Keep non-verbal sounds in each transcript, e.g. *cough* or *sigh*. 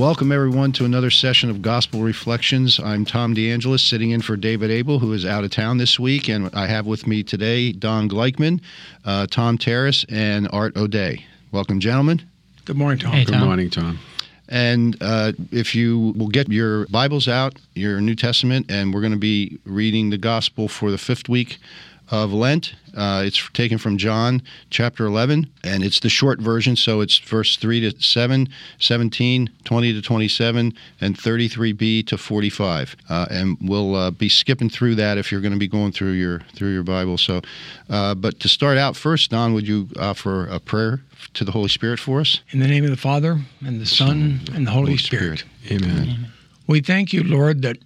Welcome, everyone, to another session of Gospel Reflections. I'm Tom DeAngelis, sitting in for David Abel, who is out of town this week. And I have with me today Don Gleichman, uh, Tom Terrace, and Art O'Day. Welcome, gentlemen. Good morning, Tom. Hey, Good morning, Tom. And uh, if you will get your Bibles out, your New Testament, and we're going to be reading the Gospel for the fifth week of Lent. Uh, it's taken from John chapter 11, and it's the short version, so it's verse 3 to 7, 17, 20 to 27, and 33b to 45. Uh, and we'll uh, be skipping through that if you're going to be going through your through your Bible. So, uh, but to start out first, Don, would you offer a prayer to the Holy Spirit for us? In the name of the Father, and the Son, and the Holy, Spirit. Amen. We thank you, Lord, that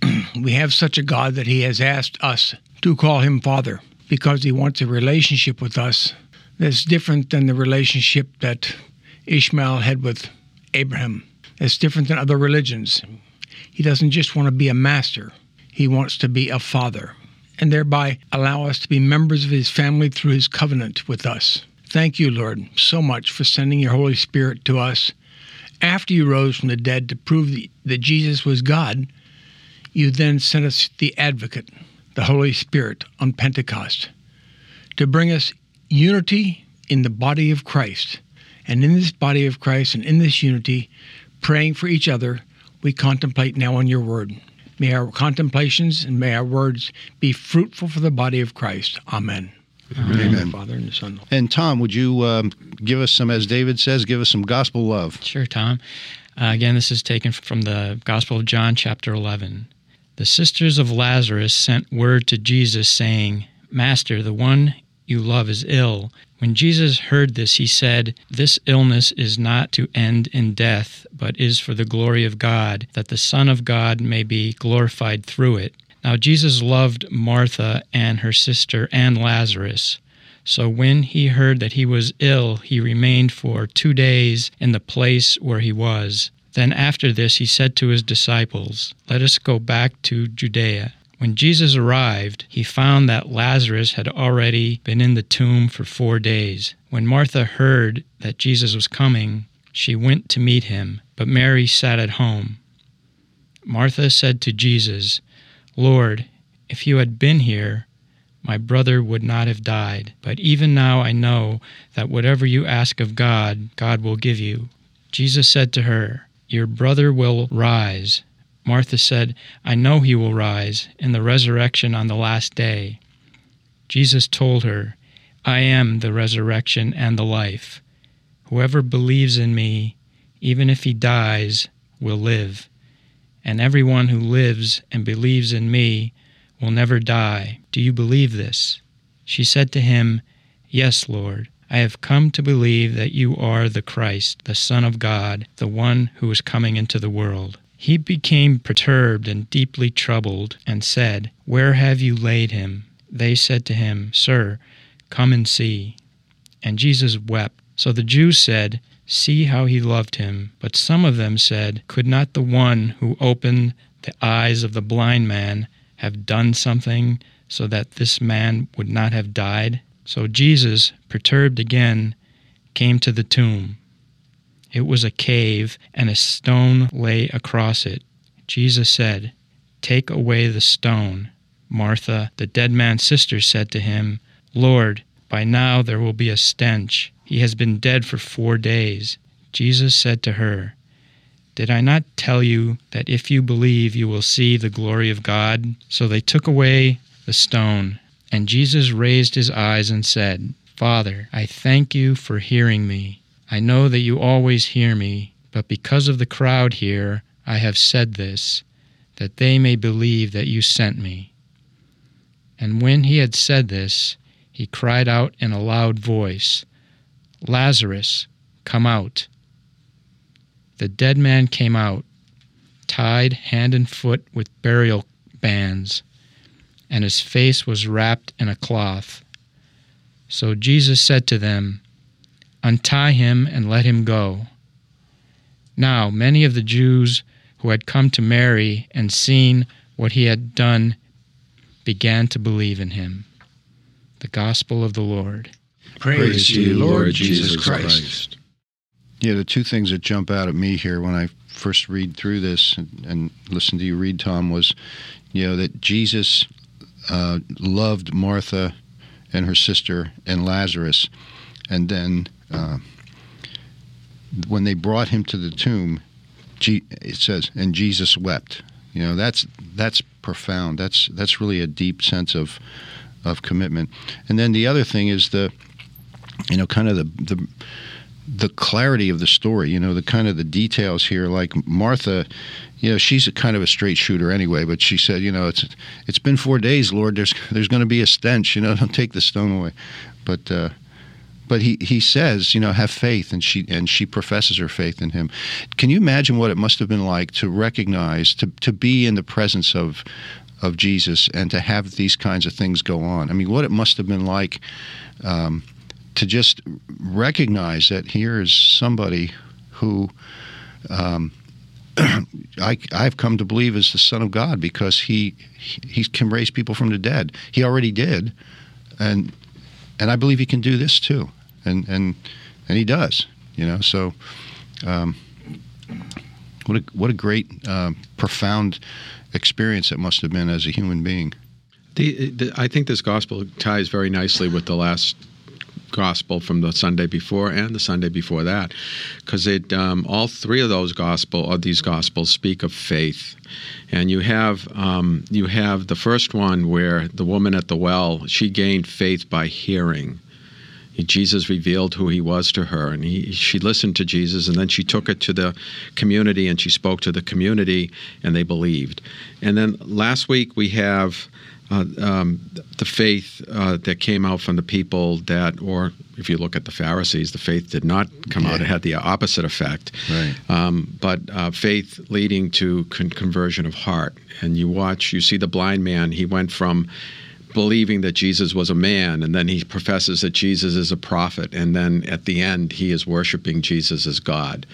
*clears throat* we have such a God that He has asked us to call Him Father because He wants a relationship with us that's different than the relationship that Ishmael had with Abraham. That's different than other religions. He doesn't just want to be a master, He wants to be a father, and thereby allow us to be members of His family through His covenant with us. Thank you, Lord, so much for sending your Holy Spirit to us. After you rose from the dead to prove that Jesus was God, you then sent us the advocate, the Holy Spirit, on Pentecost to bring us unity in the body of Christ. And in this body of Christ and in this unity, praying for each other, we contemplate now on your word. May our contemplations and may our words be fruitful for the body of Christ. Amen. Amen. Father and the Son. And Tom, would you um, give us some, as David says, give us some gospel love? Sure, Tom. Uh, again, this is taken from the Gospel of John, chapter 11. The sisters of Lazarus sent word to Jesus, saying, Master, the one you love is ill. When Jesus heard this, he said, This illness is not to end in death, but is for the glory of God, that the Son of God may be glorified through it. Now, Jesus loved Martha and her sister and Lazarus. So when he heard that he was ill, he remained for two days in the place where he was. Then after this, he said to his disciples, Let us go back to Judea. When Jesus arrived, he found that Lazarus had already been in the tomb for four days. When Martha heard that Jesus was coming, she went to meet him, but Mary sat at home. Martha said to Jesus, Lord, if you had been here, my brother would not have died. But even now I know that whatever you ask of God, God will give you. Jesus said to her, Your brother will rise. Martha said, I know he will rise in the resurrection on the last day. Jesus told her, I am the resurrection and the life. Whoever believes in me, even if he dies, will live. And everyone who lives and believes in me will never die. Do you believe this? She said to him, Yes, Lord. I have come to believe that you are the Christ, the Son of God, the one who is coming into the world. He became perturbed and deeply troubled, and said, Where have you laid him? They said to him, Sir, come and see. And Jesus wept. So the Jews said, See how he loved him. But some of them said, Could not the one who opened the eyes of the blind man have done something so that this man would not have died? So Jesus, perturbed again, came to the tomb. It was a cave, and a stone lay across it. Jesus said, Take away the stone. Martha, the dead man's sister, said to him, Lord, by now there will be a stench. He has been dead for four days. Jesus said to her, Did I not tell you that if you believe you will see the glory of God? So they took away the stone. And Jesus raised his eyes and said, Father, I thank you for hearing me. I know that you always hear me, but because of the crowd here, I have said this, that they may believe that you sent me. And when he had said this, he cried out in a loud voice, Lazarus, come out. The dead man came out, tied hand and foot with burial bands, and his face was wrapped in a cloth. So Jesus said to them, Untie him and let him go. Now many of the Jews who had come to Mary and seen what he had done began to believe in him. The Gospel of the Lord. Praise, Praise to you, Lord Jesus Jesus Christ. Christ. Yeah, the two things that jump out at me here when I first read through this and, and listen to you read, Tom, was, you know, that Jesus uh, loved Martha and her sister and Lazarus, and then uh, when they brought him to the tomb, G- it says, and Jesus wept. You know, that's that's profound. That's that's really a deep sense of of commitment. And then the other thing is the, you know, kind of the the the clarity of the story, you know, the kind of the details here. Like Martha, you know, she's a kind of a straight shooter anyway, but she said, you know, it's it's been four days, Lord. There's there's going to be a stench, you know. *laughs* Don't take the stone away, but uh, but he he says, you know, have faith, and she and she professes her faith in him. Can you imagine what it must have been like to recognize to to be in the presence of of Jesus and to have these kinds of things go on? I mean, what it must have been like. Um, to just recognize that here is somebody who um, *clears throat* I, I've come to believe is the Son of God because he, he can raise people from the dead. He already did, and and I believe he can do this too, and and and he does. You know, so um, what a what a great um, profound experience it must have been as a human being. The, the, I think this gospel ties very nicely with the last gospel from the Sunday before and the Sunday before that, because it um, all three of those gospel or these gospels speak of faith, and you have um, you have the first one where the woman at the well she gained faith by hearing. Jesus revealed who he was to her, and he, she listened to Jesus, and then she took it to the community, and she spoke to the community, and they believed. And then last week we have uh, um, the faith uh, that came out from the people that, or if you look at the Pharisees, the faith did not come out; it had the opposite effect. Right. Um, but uh, faith leading to con- conversion of heart, and you watch, you see the blind man. He went from believing that Jesus was a man, and then he professes that Jesus is a prophet, and then at the end he is worshiping Jesus as God.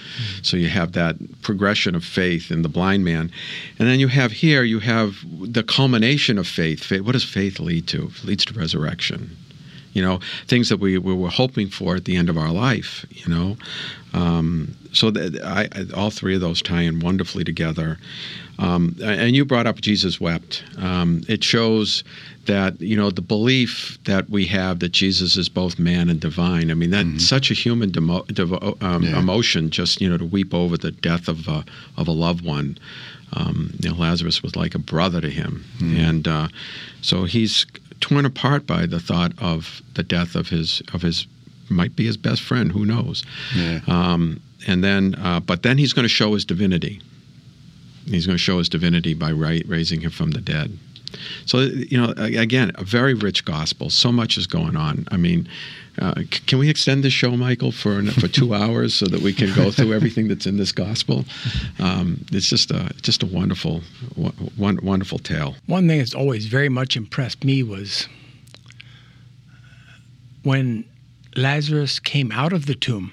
So you have that progression of faith in the blind man, and then you have here you have the culmination of faith. Faith- What does faith lead to? It leads to resurrection. You know, things that we, we were hoping for at the end of our life. You know, um, so that I, all three of those tie in wonderfully together. Um, and you brought up Jesus wept. Um, it shows that you know the belief that we have that Jesus is both man and divine. I mean, that's such a human demo, devo, um, Yeah. emotion. Just you know to weep over the death of a, of a loved one. Um, you know, Lazarus was like a brother to him, and uh, so he's torn apart by the thought of the death of his of his might be his best friend. Who knows? Yeah. Um, and then, uh, but then he's going to show his divinity. He's going to show his divinity by right, raising him from the dead. So, you know, again, a very rich gospel. So much is going on. I mean, uh, c- can we extend the show, Michael, for for two *laughs* hours so that we can go through everything that's in this gospel? Um, it's just a just a wonderful, wo- won- wonderful tale. One thing that's always very much impressed me was when Lazarus came out of the tomb,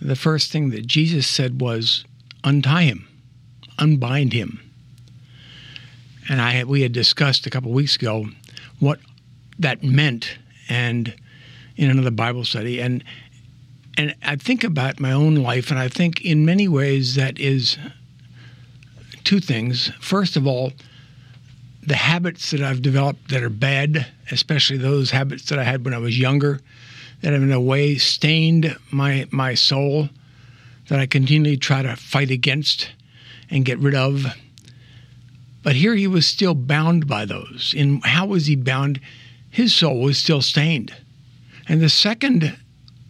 the first thing that Jesus said was, Untie him, unbind him. And I we had discussed a couple weeks ago what that meant and in another Bible study and and I think about my own life and I think in many ways that is two things. First of all, the habits that I've developed that are bad, especially those habits that I had when I was younger, that have in a way stained my my soul, that I continually try to fight against and get rid of. But here he was still bound by those. And how was he bound? His soul was still stained. And the second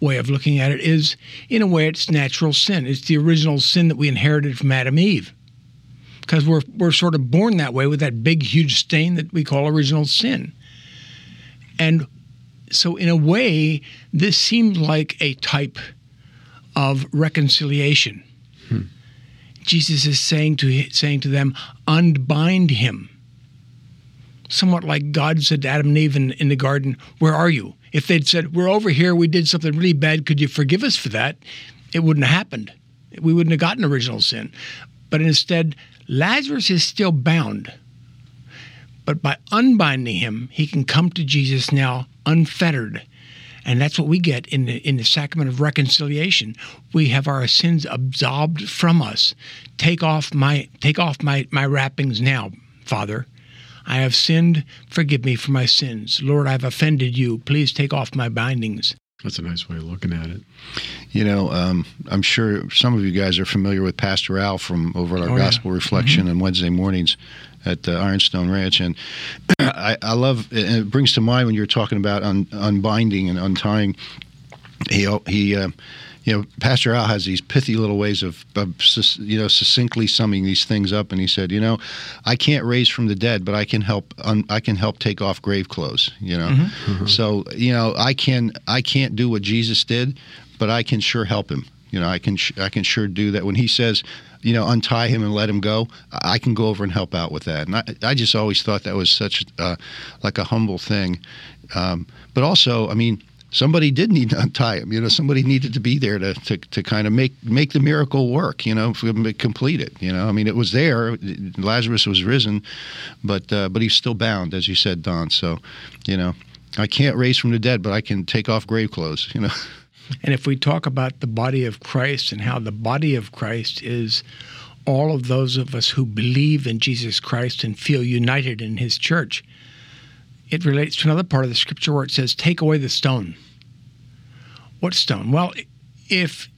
way of looking at it is, in a way, it's natural sin. It's the original sin that we inherited from Adam and Eve. Because we're, we're sort of born that way with that big, huge stain that we call original sin. And so, in a way, this seems like a type of reconciliation. Jesus is saying to saying to them, unbind him. Somewhat like God said to Adam and Eve in, in the garden, Where are you? If they'd said, We're over here, we did something really bad, could you forgive us for that? It wouldn't have happened. We wouldn't have gotten original sin. But instead, Lazarus is still bound. But by unbinding him, he can come to Jesus now unfettered. And that's what we get in the, in the sacrament of reconciliation. We have our sins absolved from us. Take off my take off my, my wrappings now, Father. I have sinned. Forgive me for my sins. Lord, I've offended you. Please take off my bindings. That's a nice way of looking at it. You know, um, I'm sure some of you guys are familiar with Pastor Al from over at our oh, Gospel yeah. Reflection mm-hmm. on Wednesday mornings at the Ironstone Ranch, and *clears throat* I, I, love and it brings to mind when you're talking about un, unbinding and untying. He he. Uh, you know, Pastor Al has these pithy little ways of, of, you know, succinctly summing these things up. And he said, you know, I can't raise from the dead, but I can help. Un, I can help take off grave clothes. You know, mm-hmm. Mm-hmm. so you know, I can. I can't do what Jesus did, but I can sure help him. You know, I can. I can sure do that. When he says, you know, untie him and let him go, I can go over and help out with that. And I, I just always thought that was such uh, like a humble thing. Um, but also, I mean, somebody did need to untie him. You know, somebody needed to be there to, to, to kind of make make the miracle work. You know, complete it. You know, I mean, it was there. Lazarus was risen, but uh, but he's still bound, as you said, Don. So, you know, I can't raise from the dead, but I can take off grave clothes. You know. *laughs* And if we talk about the body of Christ and how the body of Christ is all of those of us who believe in Jesus Christ and feel united in his church, it relates to another part of the scripture where it says, Take away the stone. What stone? Well, if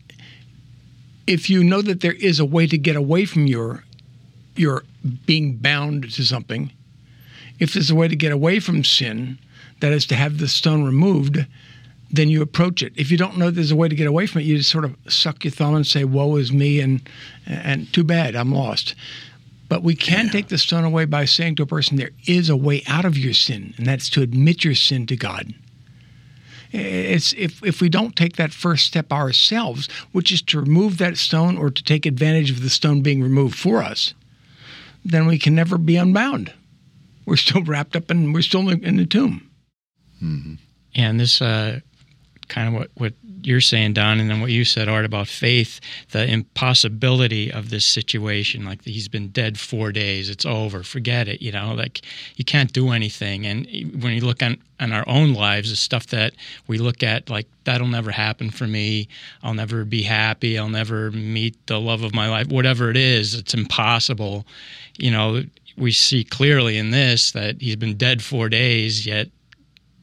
if you know that there is a way to get away from your your being bound to something, if there's a way to get away from sin, that is to have the stone removed, then you approach it. If you don't know there's a way to get away from it, you just sort of suck your thumb and say, "Woe is me," and and too bad, I'm lost. But we can yeah. take the stone away by saying to a person, "There is a way out of your sin, and that's to admit your sin to God." It's if if we don't take that first step ourselves, which is to remove that stone or to take advantage of the stone being removed for us, then we can never be unbound. We're still wrapped up and we're still in the tomb. Mm-hmm. And this uh, kind of what, what you're saying, Don, and then what you said, Art, about faith, the impossibility of this situation. Like he's been dead four days, it's over, forget it. You know, like you can't do anything. And when you look on, on our own lives, the stuff that we look at, like that'll never happen for me. I'll never be happy. I'll never meet the love of my life. Whatever it is, it's impossible. You know, we see clearly in this that he's been dead four days, yet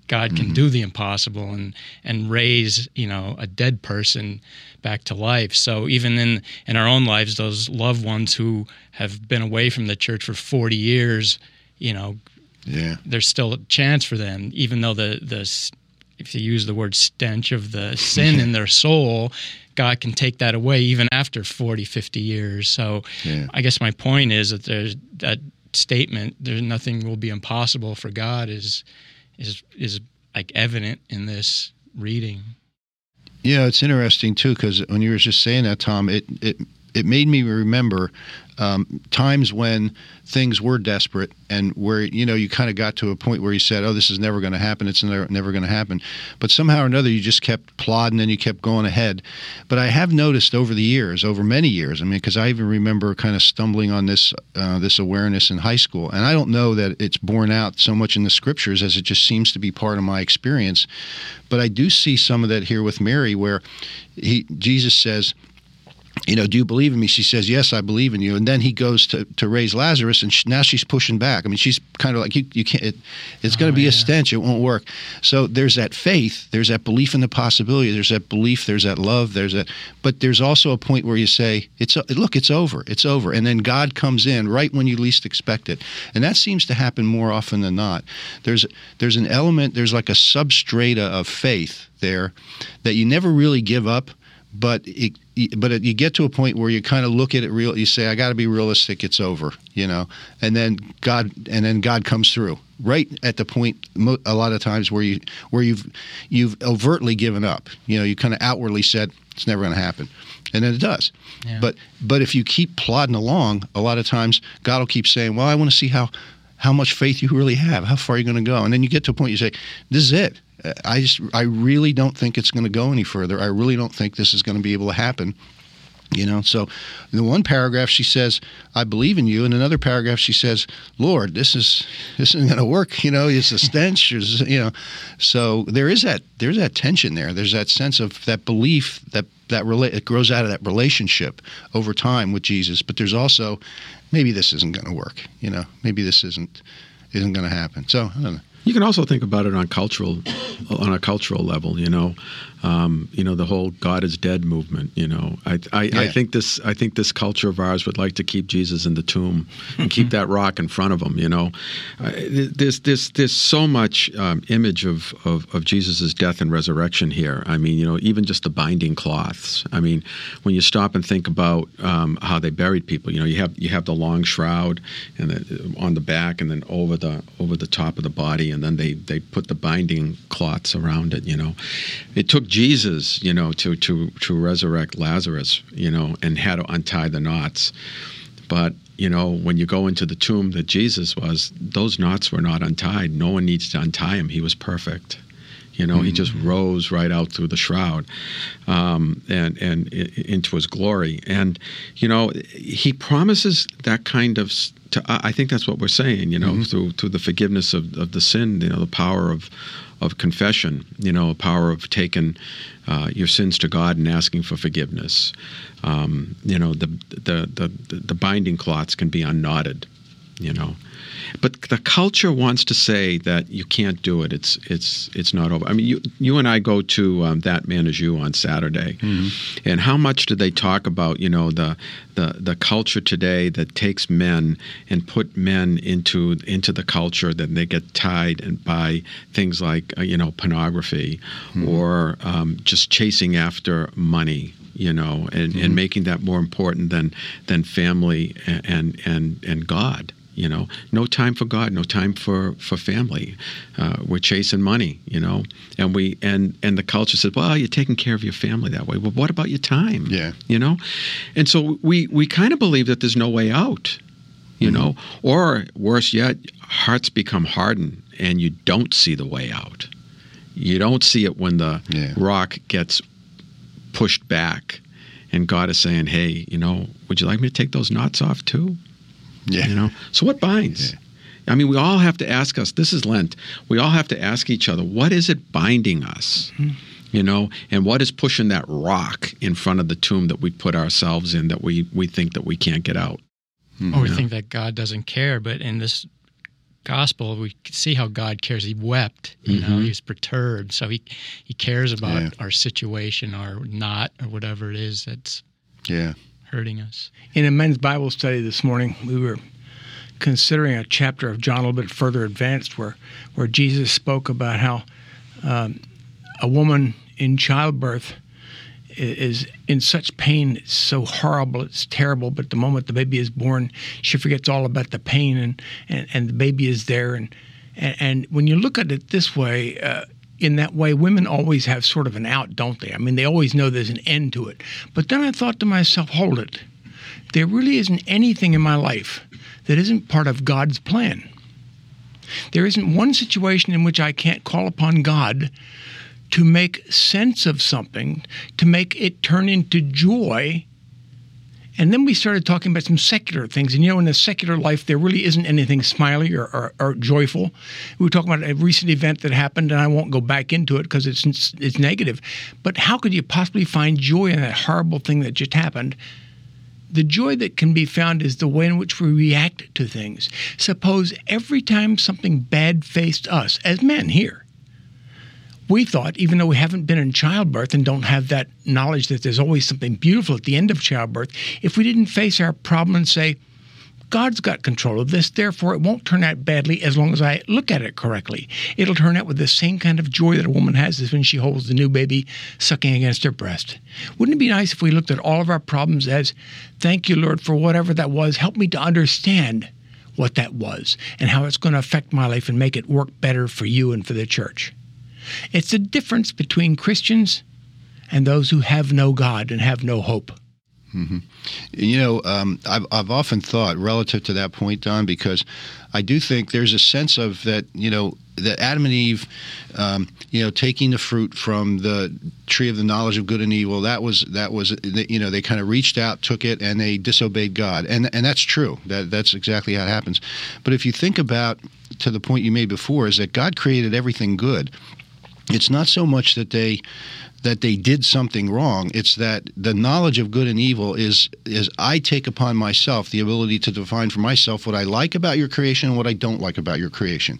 God can mm-hmm. do the impossible and and raise you know a dead person back to life. So even in in our own lives, those loved ones who have been away from the church for forty years, you know, yeah, there's still a chance for them, even though the the if you use the word stench of the sin *laughs* in their soul, God can take that away even after 40, 50 years. So yeah. I guess my point is that there's that statement, there's nothing will be impossible for God is is is like evident in this reading. Yeah, it's interesting too because when you were just saying that, Tom, it it it made me remember um, times when things were desperate and where you know you kind of got to a point where you said, "Oh, this is never going to happen. It's never, never going to happen." But somehow or another, you just kept plodding and you kept going ahead. But I have noticed over the years, over many years, I mean, because I even remember kind of stumbling on this uh, this awareness in high school, and I don't know that it's borne out so much in the scriptures as it just seems to be part of my experience. But I do see some of that here with Mary, where he Jesus says you know, do you believe in me? She says, yes, I believe in you. And then he goes to, to raise Lazarus, and she, now she's pushing back. I mean, she's kind of like, you, you can't, it, it's going to oh, be yeah. a stench. It won't work. So there's that faith, there's that belief in the possibility, there's that belief, there's that love, there's that, but there's also a point where you say, it's, look, it's over, it's over. And then God comes in right when you least expect it. And that seems to happen more often than not. There's, there's an element, there's like a substrata of faith there that you never really give up but it, but it, you get to a point where you kind of look at it real. You say, "I got to be realistic. It's over," you know. And then God, and then God comes through right at the point. A lot of times where you where you've you've overtly given up. You know, you kind of outwardly said it's never going to happen, and then it does. Yeah. But but if you keep plodding along, a lot of times God will keep saying, "Well, I want to see how." How much faith you really have? How far are you going to go? And then you get to a point you say, "This is it. I just I really don't think it's going to go any further. I really don't think this is going to be able to happen. You know, so in the one paragraph she says, "I believe in you," in another paragraph she says, "Lord, this is this isn't going to work." You know, it's a stench. *laughs* It's, you know, so there is that there's that tension there. There's that sense of that belief that that rela- it grows out of that relationship over time with Jesus. But there's also maybe this isn't going to work. You know, maybe this isn't isn't going to happen. So I don't know. You can also think about it on cultural, on a cultural level. You know, um, you know the whole "God is dead" movement. You know, I, I, Yeah. I think this, I think this culture of ours would like to keep Jesus in the tomb and keep *laughs* that rock in front of him. You know, uh, there's, there's, there's so much um, image of, of of Jesus's death and resurrection here. I mean, you know, even just the binding cloths. I mean, when you stop and think about um, how they buried people, you know, you have you have the long shroud and the, on the back, and then over the over the top of the body, and then they they put the binding cloths around it. You know, it took Jesus, you know, to to to resurrect Lazarus, you know, and had to untie the knots. But you know, when you go into the tomb that Jesus was, those knots were not untied. No one needs to untie him. He was perfect. You know, he just rose right out through the shroud, um, and and into his glory. And you know, he promises that kind of. To, I think that's what we're saying. You know, through through the forgiveness of, of the sin. You know, the power of of confession. You know, a power of taking uh, your sins to God and asking for forgiveness. Um, you know, the, the the the binding cloths can be unknotted. You know, but the culture wants to say that you can't do it. It's it's it's not over. I mean, you you and I go to um, that man is you on Saturday, and how much do they talk about you know the the the culture today that takes men and put men into into the culture that they get tied and by things like uh, you know pornography or um, just chasing after money you know, and, and making that more important than than family and and, and God. You know, no time for God, no time for for family. Uh, we're chasing money, you know, and we and and the culture says, well, you're taking care of your family that way. Well, what about your time? Yeah. you know, and so we we kind of believe that there's no way out. You know, or worse yet, hearts become hardened and you don't see the way out. You don't see it when the Yeah. rock gets pushed back and God is saying, "Hey, you know, would you like me to take those knots off too?" Yeah. You know. So what binds? I mean, we all have to ask us. This is Lent. We all have to ask each other, what is it binding us? Mm-hmm. You know, and what is pushing that rock in front of the tomb that we put ourselves in that we we think that we can't get out? Mm-hmm. Or we think that God doesn't care, but in this gospel, we see how God cares. He wept, you know, mm-hmm. he was perturbed. So he, he cares about Yeah. our situation, our knot, or whatever it is that's Yeah. Hurting us. In a men's Bible study this morning, we were considering a chapter of John a little bit further advanced, where where Jesus spoke about how um, a woman in childbirth is in such pain. It's so horrible. It's terrible. But the moment the baby is born, she forgets all about the pain, and and, and the baby is there. And and, and when you look at it this way. Uh, in that way, women always have sort of an out, don't they? I mean, they always know there's an end to it. But then I thought to myself, hold it there really isn't anything in my life that isn't part of God's plan. There isn't one situation in which I can't call upon God to make sense of something, to make it turn into joy, And then we started talking about some secular things. And you know, in the secular life, there really isn't anything smiley or, or, or joyful. We were talking about a recent event that happened, and I won't go back into it because it's, it's negative. But how could you possibly find joy in that horrible thing that just happened? The joy that can be found is the way in which we react to things. Suppose every time something bad faced us, as men here, we thought, even though we haven't been in childbirth and don't have that knowledge that there's always something beautiful at the end of childbirth, if we didn't face our problem and say, God's got control of this, therefore it won't turn out badly as long as I look at it correctly. It'll turn out with the same kind of joy that a woman has as when she holds the new baby sucking against her breast. Wouldn't it be nice if we looked at all of our problems as, thank you, Lord, for whatever that was, help me to understand what that was and how it's going to affect my life and make it work better for you and for the church? It's the difference between Christians and those who have no God and have no hope. Mm-hmm. You know, um, I've, I've often thought relative to that point, Don, because I do think there's a sense of that, you know, that Adam and Eve, um, you know, taking the fruit from the tree of the knowledge of good and evil, that was that was you know they kind of reached out, took it, and they disobeyed God, and and that's true. That that's exactly how it happens. But if you think about to the point you made before, is that God created everything good, it's not so much that they that they did something wrong. It's that the knowledge of good and evil is is i take upon myself the ability to define for myself what i like about your creation and what i don't like about your creation.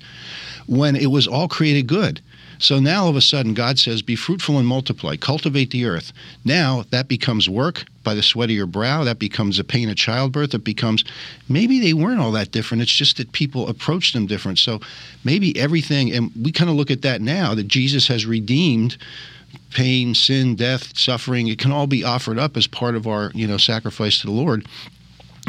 When it was all created good so now all of a sudden God says, Be fruitful and multiply, cultivate the earth. Now that becomes work by the sweat of your brow. That becomes a pain of childbirth. It becomes maybe they weren't all that different. It's just that people approached them different. So maybe everything, and we kind of look at that now that Jesus has redeemed pain, sin, death, suffering. It can all be offered up as part of our, you know, sacrifice to the Lord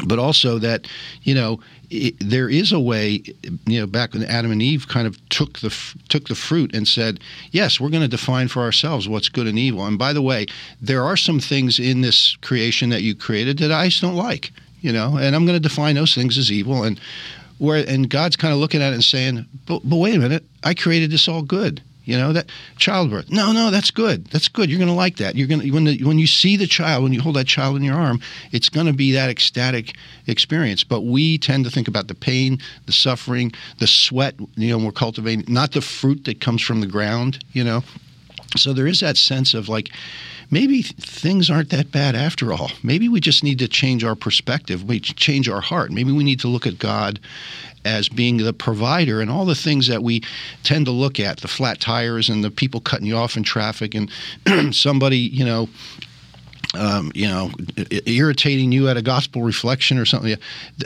but also that you know it, there is a way you know back when Adam and Eve kind of took the took the fruit and said yes we're going to define for ourselves what's good and evil. And by the way there are some things in this creation that you created that I just don't like you know and I'm going to define those things as evil. And where and God's kind of looking at it and saying but, but wait a minute I created this all good you know that childbirth. No, no, that's good. That's good. You're going to like that. You're going to when when you see the child, when you hold that child in your arm, it's going to be that ecstatic experience. But we tend to think about the pain, the suffering, the sweat. You know, we're cultivating not the fruit that comes from the ground. You know, so there is that sense of like maybe things aren't that bad after all. Maybe we just need to change our perspective. We change our heart. Maybe we need to look at God as being the provider and all the things that we tend to look at the flat tires and the people cutting you off in traffic and *clears throat* somebody, you know, um, you know, irritating you at a gospel reflection or something.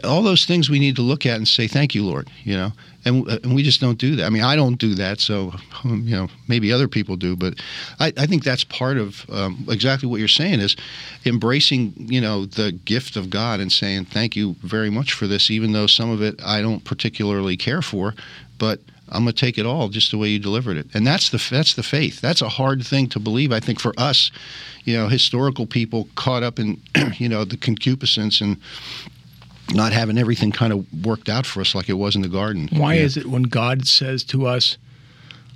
All those things we need to look at and say, "Thank you, Lord." You know, and, and we just don't do that. I mean, I don't do that, so um, you know, maybe other people do, but I, I think that's part of um, exactly what you're saying is embracing, you know, the gift of God and saying, "Thank you very much for this," even though some of it I don't particularly care for, but I'm going to take it all just the way you delivered it. And that's the that's the faith. That's a hard thing to believe. I think for us, you know, historical people caught up in *clears throat* you know the concupiscence and not having everything kind of worked out for us like it was in the garden. Why yeah. is it when God says to us,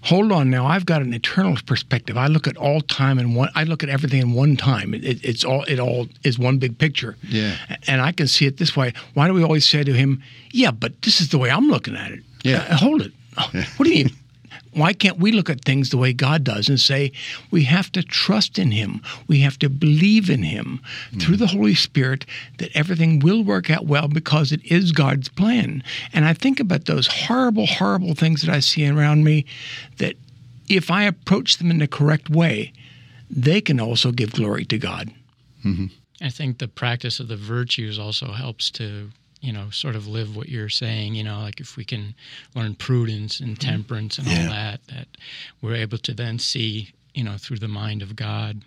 hold on now i've got an eternal perspective i look at all time in one i look at everything in one time it, it, it's all it all is one big picture yeah and i can see it this way why do we always say to him yeah but this is the way i'm looking at it yeah uh, hold it what do you mean why can't we look at things the way God does and say we have to trust in Him? We have to believe in Him mm. through the Holy Spirit that everything will work out well because it is God's plan. And I think about those horrible, horrible things that I see around me that if I approach them in the correct way, they can also give glory to God. Mm-hmm. I think the practice of the virtues also helps to you know, sort of live what you're saying, you know, like if we can learn prudence and mm-hmm. temperance and yeah. all that, that we're able to then see, you know, through the mind of God.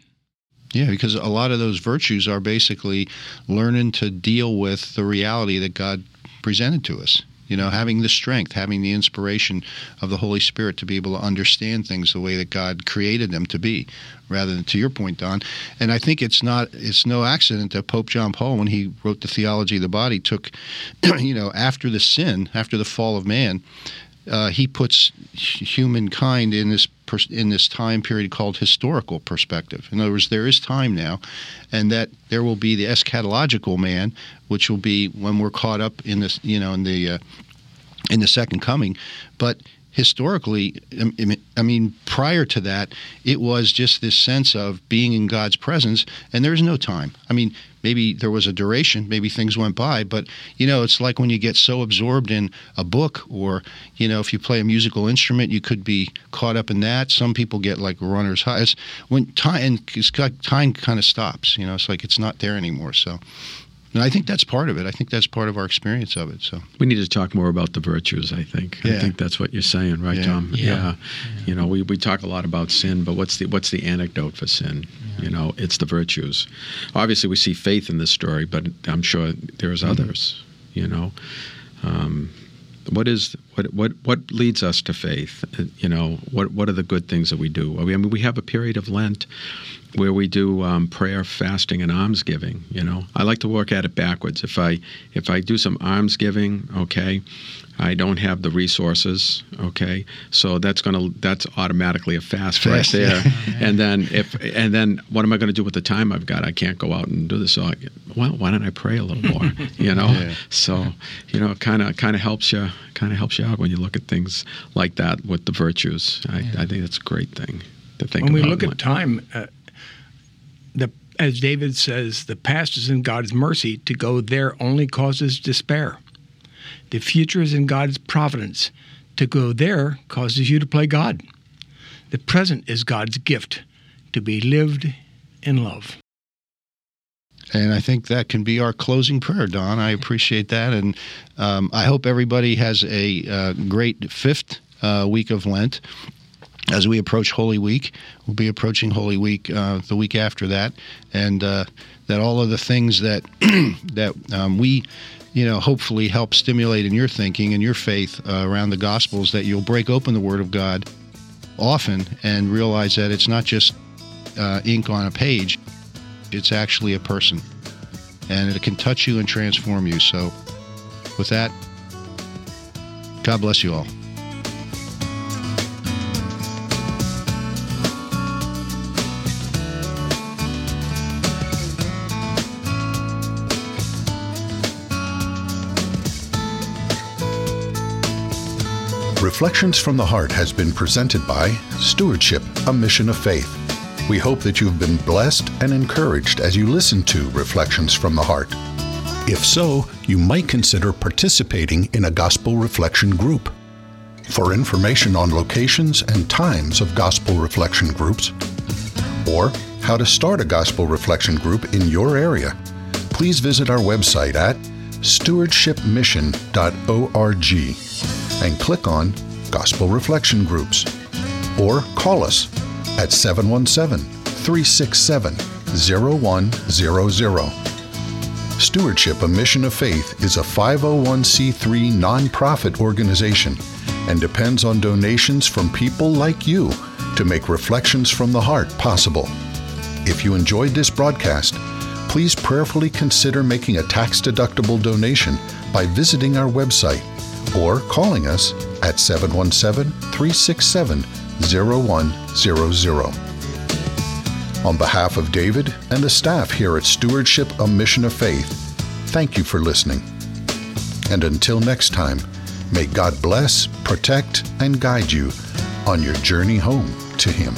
Yeah, because a lot of those virtues are basically learning to deal with the reality that God presented to us. You know, having the strength, having the inspiration of the Holy Spirit to be able to understand things the way that God created them to be, rather than to your point, Don. And I think it's not it's no accident that Pope John Paul, when he wrote the theology of the body, took, *clears throat* you know, after the sin, after the fall of man, uh, he puts humankind in this in this time period called historical perspective. In other words, there is time now, and that there will be the eschatological man, which will be when we're caught up in this, you know, in the uh, in the second coming. But historically, I mean, prior to that, it was just this sense of being in God's presence, and there's no time. I mean, maybe there was a duration, maybe things went by, but you know, it's like when you get so absorbed in a book, or you know, if you play a musical instrument, you could be caught up in that. Some people get like runner's high. It's when time and time kind of stops. You know, it's like it's not there anymore. So and I think that's part of it. I think that's part of our experience of it. So we need to talk more about the virtues. I think. Yeah. I think that's what you're saying, right, yeah. Tom? Yeah. yeah. You know, we, we talk a lot about sin, but what's the what's the antidote for sin? You know, it's the virtues. Obviously, we see faith in this story, but I'm sure there's mm-hmm. others. You know, um, what is what what what leads us to faith? You know, what what are the good things that we do? I mean, we have a period of Lent where we do um, prayer, fasting, and almsgiving. You know, I like to work at it backwards. If I if I do some almsgiving, okay, I don't have the resources, okay, so that's gonna that's automatically a fast, fast right there. *laughs* and then if and then what am I going to do with the time I've got? I can't go out and do this. So I, well, why don't I pray a little more? *laughs* You know, yeah. so you know, kind of kind of helps you kind of helps you out when you look at things like that with the virtues. I, yeah. I think that's a great thing to think. About. When we look at time. Uh, the as David says, the past is in God's mercy. To go there only causes despair. The future is in God's providence. To go there causes you to play God. The present is God's gift to be lived in love. And I think that can be our closing prayer, Don. I appreciate that. And um, I hope everybody has a uh, great fifth uh, week of Lent as we approach Holy Week. We'll be approaching Holy Week uh, the week after that, and uh, that all of the things that *clears throat* that um, we, you know, hopefully help stimulate in your thinking and your faith uh, around the Gospels, that you'll break open the Word of God often and realize that it's not just uh, ink on a page; it's actually a person, and it can touch you and transform you. So, with that, God bless you all. Reflections from the Heart has been presented by Stewardship, a Mission of Faith. We hope that you've been blessed and encouraged as you listen to Reflections from the Heart. If so, you might consider participating in a gospel reflection group. For information on locations and times of gospel reflection groups, or how to start a gospel reflection group in your area, please visit our website at stewardshipmission.org and click on Gospel Reflection Groups or call us at 717 367 0100. Stewardship, a Mission of Faith, is a 501c3 nonprofit organization and depends on donations from people like you to make Reflections from the Heart possible. If you enjoyed this broadcast, please prayerfully consider making a tax deductible donation by visiting our website or calling us at 717 367 0100. On behalf of David and the staff here at Stewardship, a Mission of Faith, thank you for listening. And until next time, may God bless, protect, and guide you on your journey home to Him.